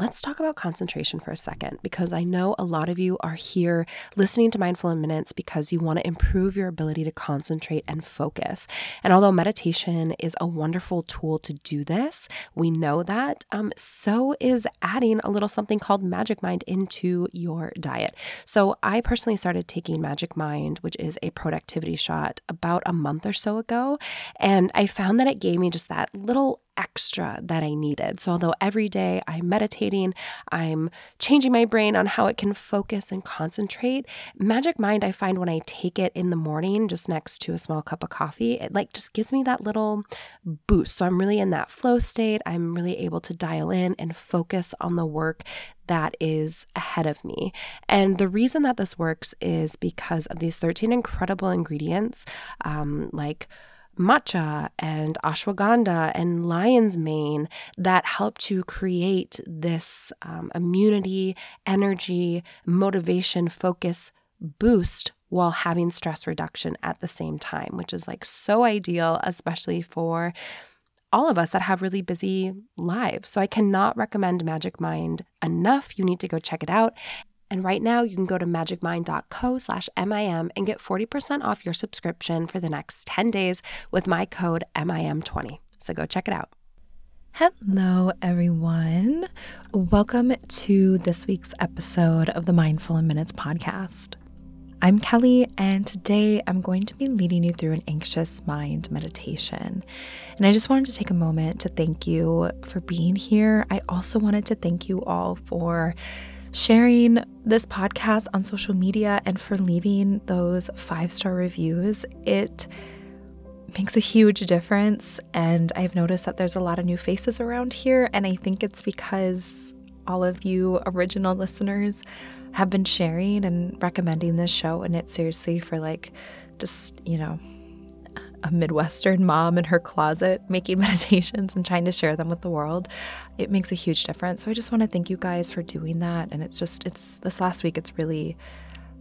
Let's talk about concentration for a second because I know a lot of you are here listening to Mindful in Minutes because you want to improve your ability to concentrate and focus. And although meditation is a wonderful tool to do this, we know that, um, so is adding a little something called Magic Mind into your diet. So I personally started taking Magic Mind, which is a productivity shot, about a month or so ago. And I found that it gave me just that little extra that I needed. So, although every day I'm meditating, I'm changing my brain on how it can focus and concentrate, Magic Mind, I find when I take it in the morning, just next to a small cup of coffee, it like just gives me that little boost. So, I'm really in that flow state. I'm really able to dial in and focus on the work that is ahead of me. And the reason that this works is because of these 13 incredible ingredients, um, like matcha and ashwagandha and lion's mane that help to create this um, immunity, energy, motivation, focus boost while having stress reduction at the same time, which is like so ideal, especially for all of us that have really busy lives. So I cannot recommend Magic Mind enough. You need to go check it out. And right now, you can go to magicmind.co slash MIM and get 40% off your subscription for the next 10 days with my code MIM20. So go check it out. Hello, everyone. Welcome to this week's episode of the Mindful in Minutes podcast. I'm Kelly, and today I'm going to be leading you through an anxious mind meditation. And I just wanted to take a moment to thank you for being here. I also wanted to thank you all for sharing this podcast on social media and for leaving those five star reviews. It makes a huge difference. And I've noticed that there's a lot of new faces around here. And I think it's because all of you original listeners have been sharing and recommending this show. And it seriously for like just, you know, a Midwestern mom in her closet making meditations and trying to share them with the world, it makes a huge difference. So I just want to thank you guys for doing that. And it's just, it's this last week, it's really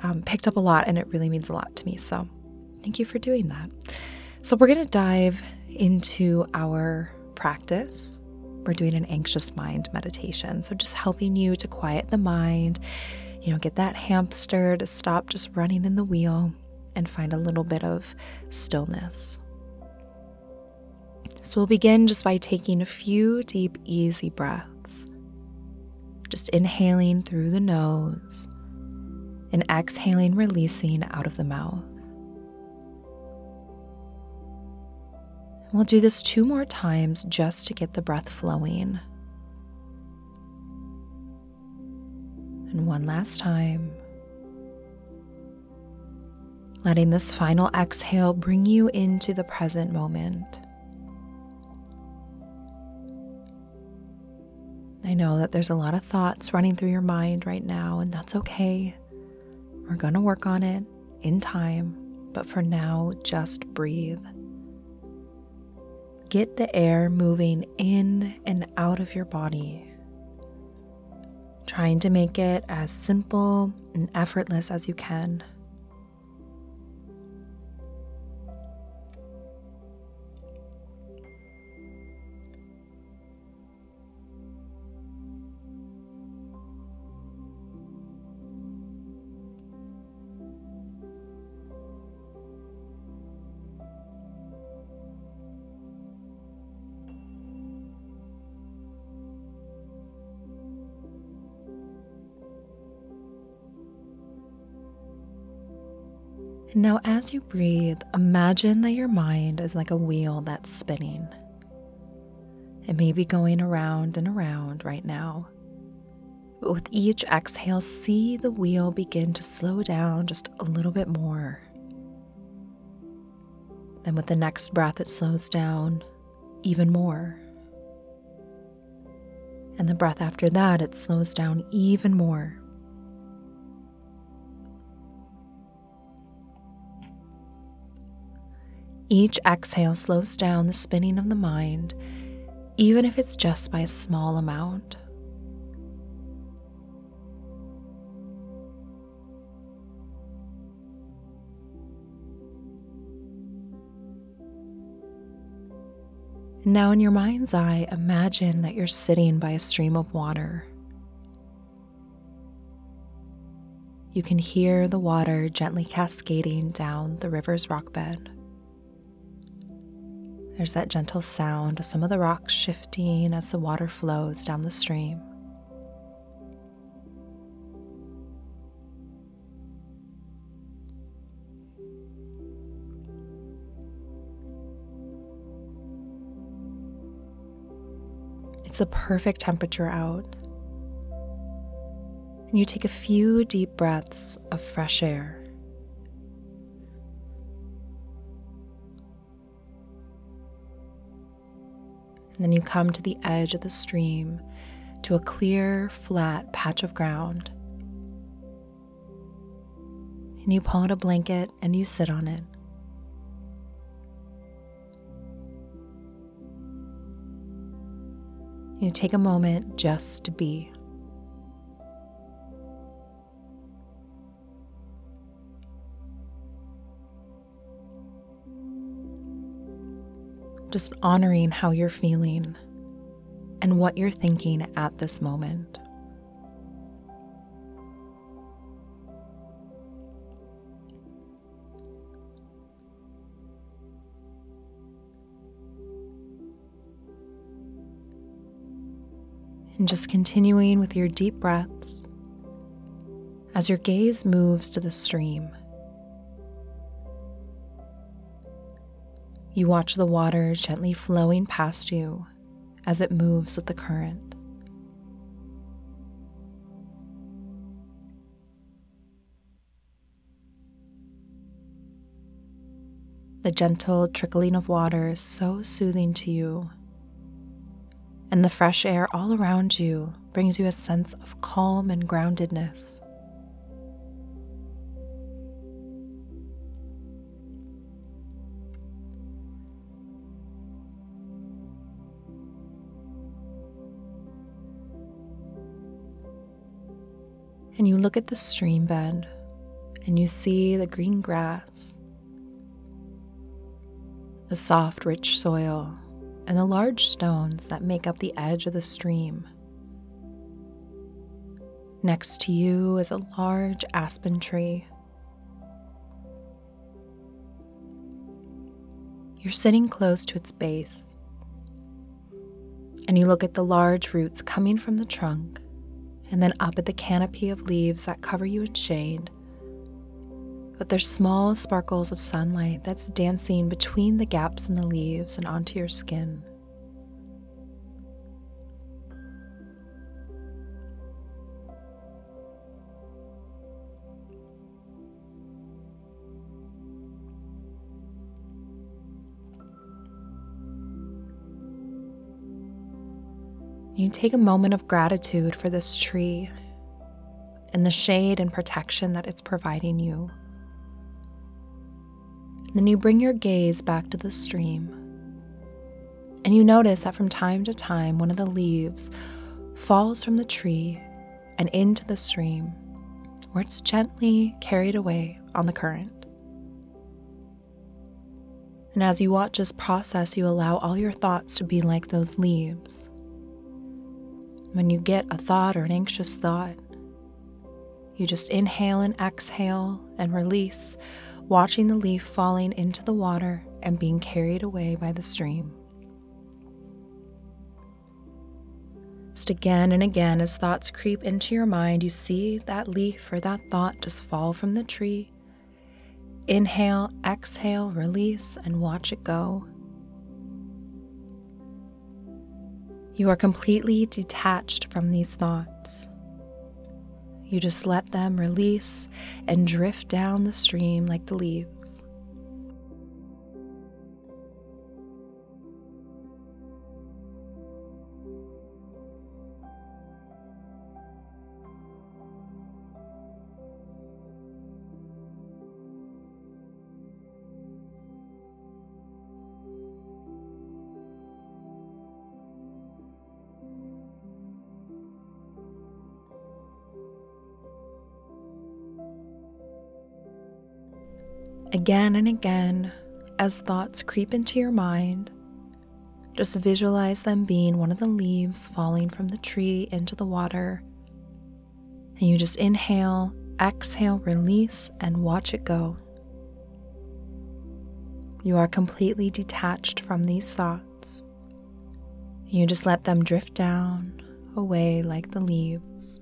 um, picked up a lot and it really means a lot to me. So thank you for doing that. So we're going to dive into our practice. We're doing an anxious mind meditation. So just helping you to quiet the mind, you know, get that hamster to stop just running in the wheel and find a little bit of stillness. So we'll begin just by taking a few deep, easy breaths. Just inhaling through the nose and exhaling, releasing out of the mouth. We'll do this two more times just to get the breath flowing. And one last time letting this final exhale bring you into the present moment. I know that there's a lot of thoughts running through your mind right now, and that's okay. We're going to work on it in time, but for now, just breathe. Get the air moving in and out of your body, trying to make it as simple and effortless as you can. Now, as you breathe, imagine that your mind is like a wheel that's spinning. It may be going around and around right now. But with each exhale, see the wheel begin to slow down just a little bit more. Then, with the next breath, it slows down even more. And the breath after that, it slows down even more. Each exhale slows down the spinning of the mind, even if it's just by a small amount. Now, in your mind's eye, imagine that you're sitting by a stream of water. You can hear the water gently cascading down the river's rock bed. There's that gentle sound of some of the rocks shifting as the water flows down the stream. It's a perfect temperature out. And you take a few deep breaths of fresh air. And then you come to the edge of the stream to a clear, flat patch of ground. And you pull out a blanket and you sit on it. You take a moment just to be. Just honoring how you're feeling and what you're thinking at this moment. and just continuing with your deep breaths as your gaze moves to the stream. You watch the water gently flowing past you as it moves with the current. The gentle trickling of water is so soothing to you and the fresh air all around you brings you a sense of calm and groundedness. And you look at the stream bed and you see the green grass, the soft, rich soil, and the large stones that make up the edge of the stream. Next to you is a large aspen tree. You're sitting close to its base, and you look at the large roots coming from the trunk and then up at the canopy of leaves that cover you in shade. But there's small sparkles of sunlight that's dancing between the gaps in the leaves and onto your skin. You take a moment of gratitude for this tree and the shade and protection that it's providing you. Then you bring your gaze back to the stream, and you notice that from time to time one of the leaves falls from the tree and into the stream, where it's gently carried away on the current. And as you watch this process, you allow all your thoughts to be like those leaves when you get a thought or an anxious thought, you just inhale and exhale and release, watching the leaf falling into the water and being carried away by the stream. Just again and again, as thoughts creep into your mind, you see that leaf or that thought just fall from the tree. Inhale, exhale, release, and watch it go. You are completely detached from these thoughts. You just let them release and drift down the stream like the leaves. Again and again, as thoughts creep into your mind, just visualize them being one of the leaves falling from the tree into the water. And you just inhale, exhale, release, and watch it go. You are completely detached from these thoughts. You just let them drift down, away like the leaves.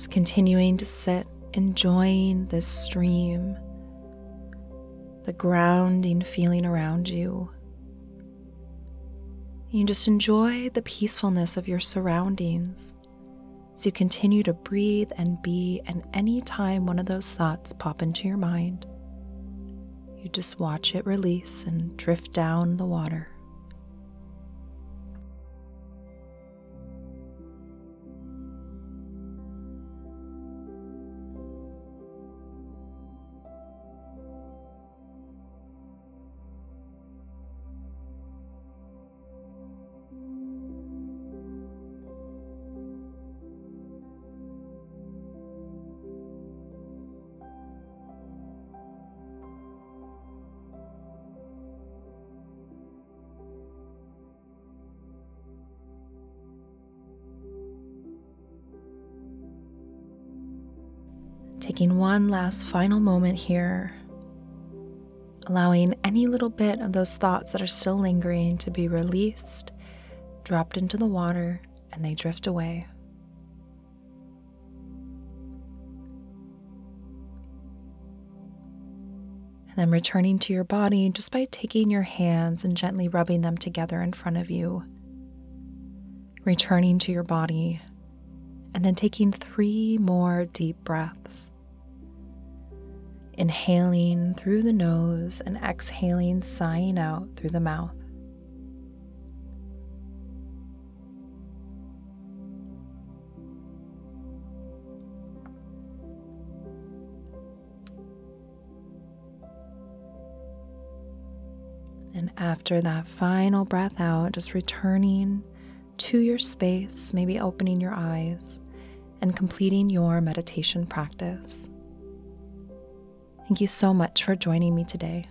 Just continuing to sit, enjoying this stream, the grounding feeling around you. You just enjoy the peacefulness of your surroundings as you continue to breathe and be, and anytime one of those thoughts pop into your mind, you just watch it release and drift down the water. Taking one last final moment here, allowing any little bit of those thoughts that are still lingering to be released, dropped into the water, and they drift away. And then returning to your body just by taking your hands and gently rubbing them together in front of you. Returning to your body and then taking three more deep breaths. Inhaling through the nose and exhaling, sighing out through the mouth. And after that final breath out, just returning to your space, maybe opening your eyes and completing your meditation practice. Thank you so much for joining me today.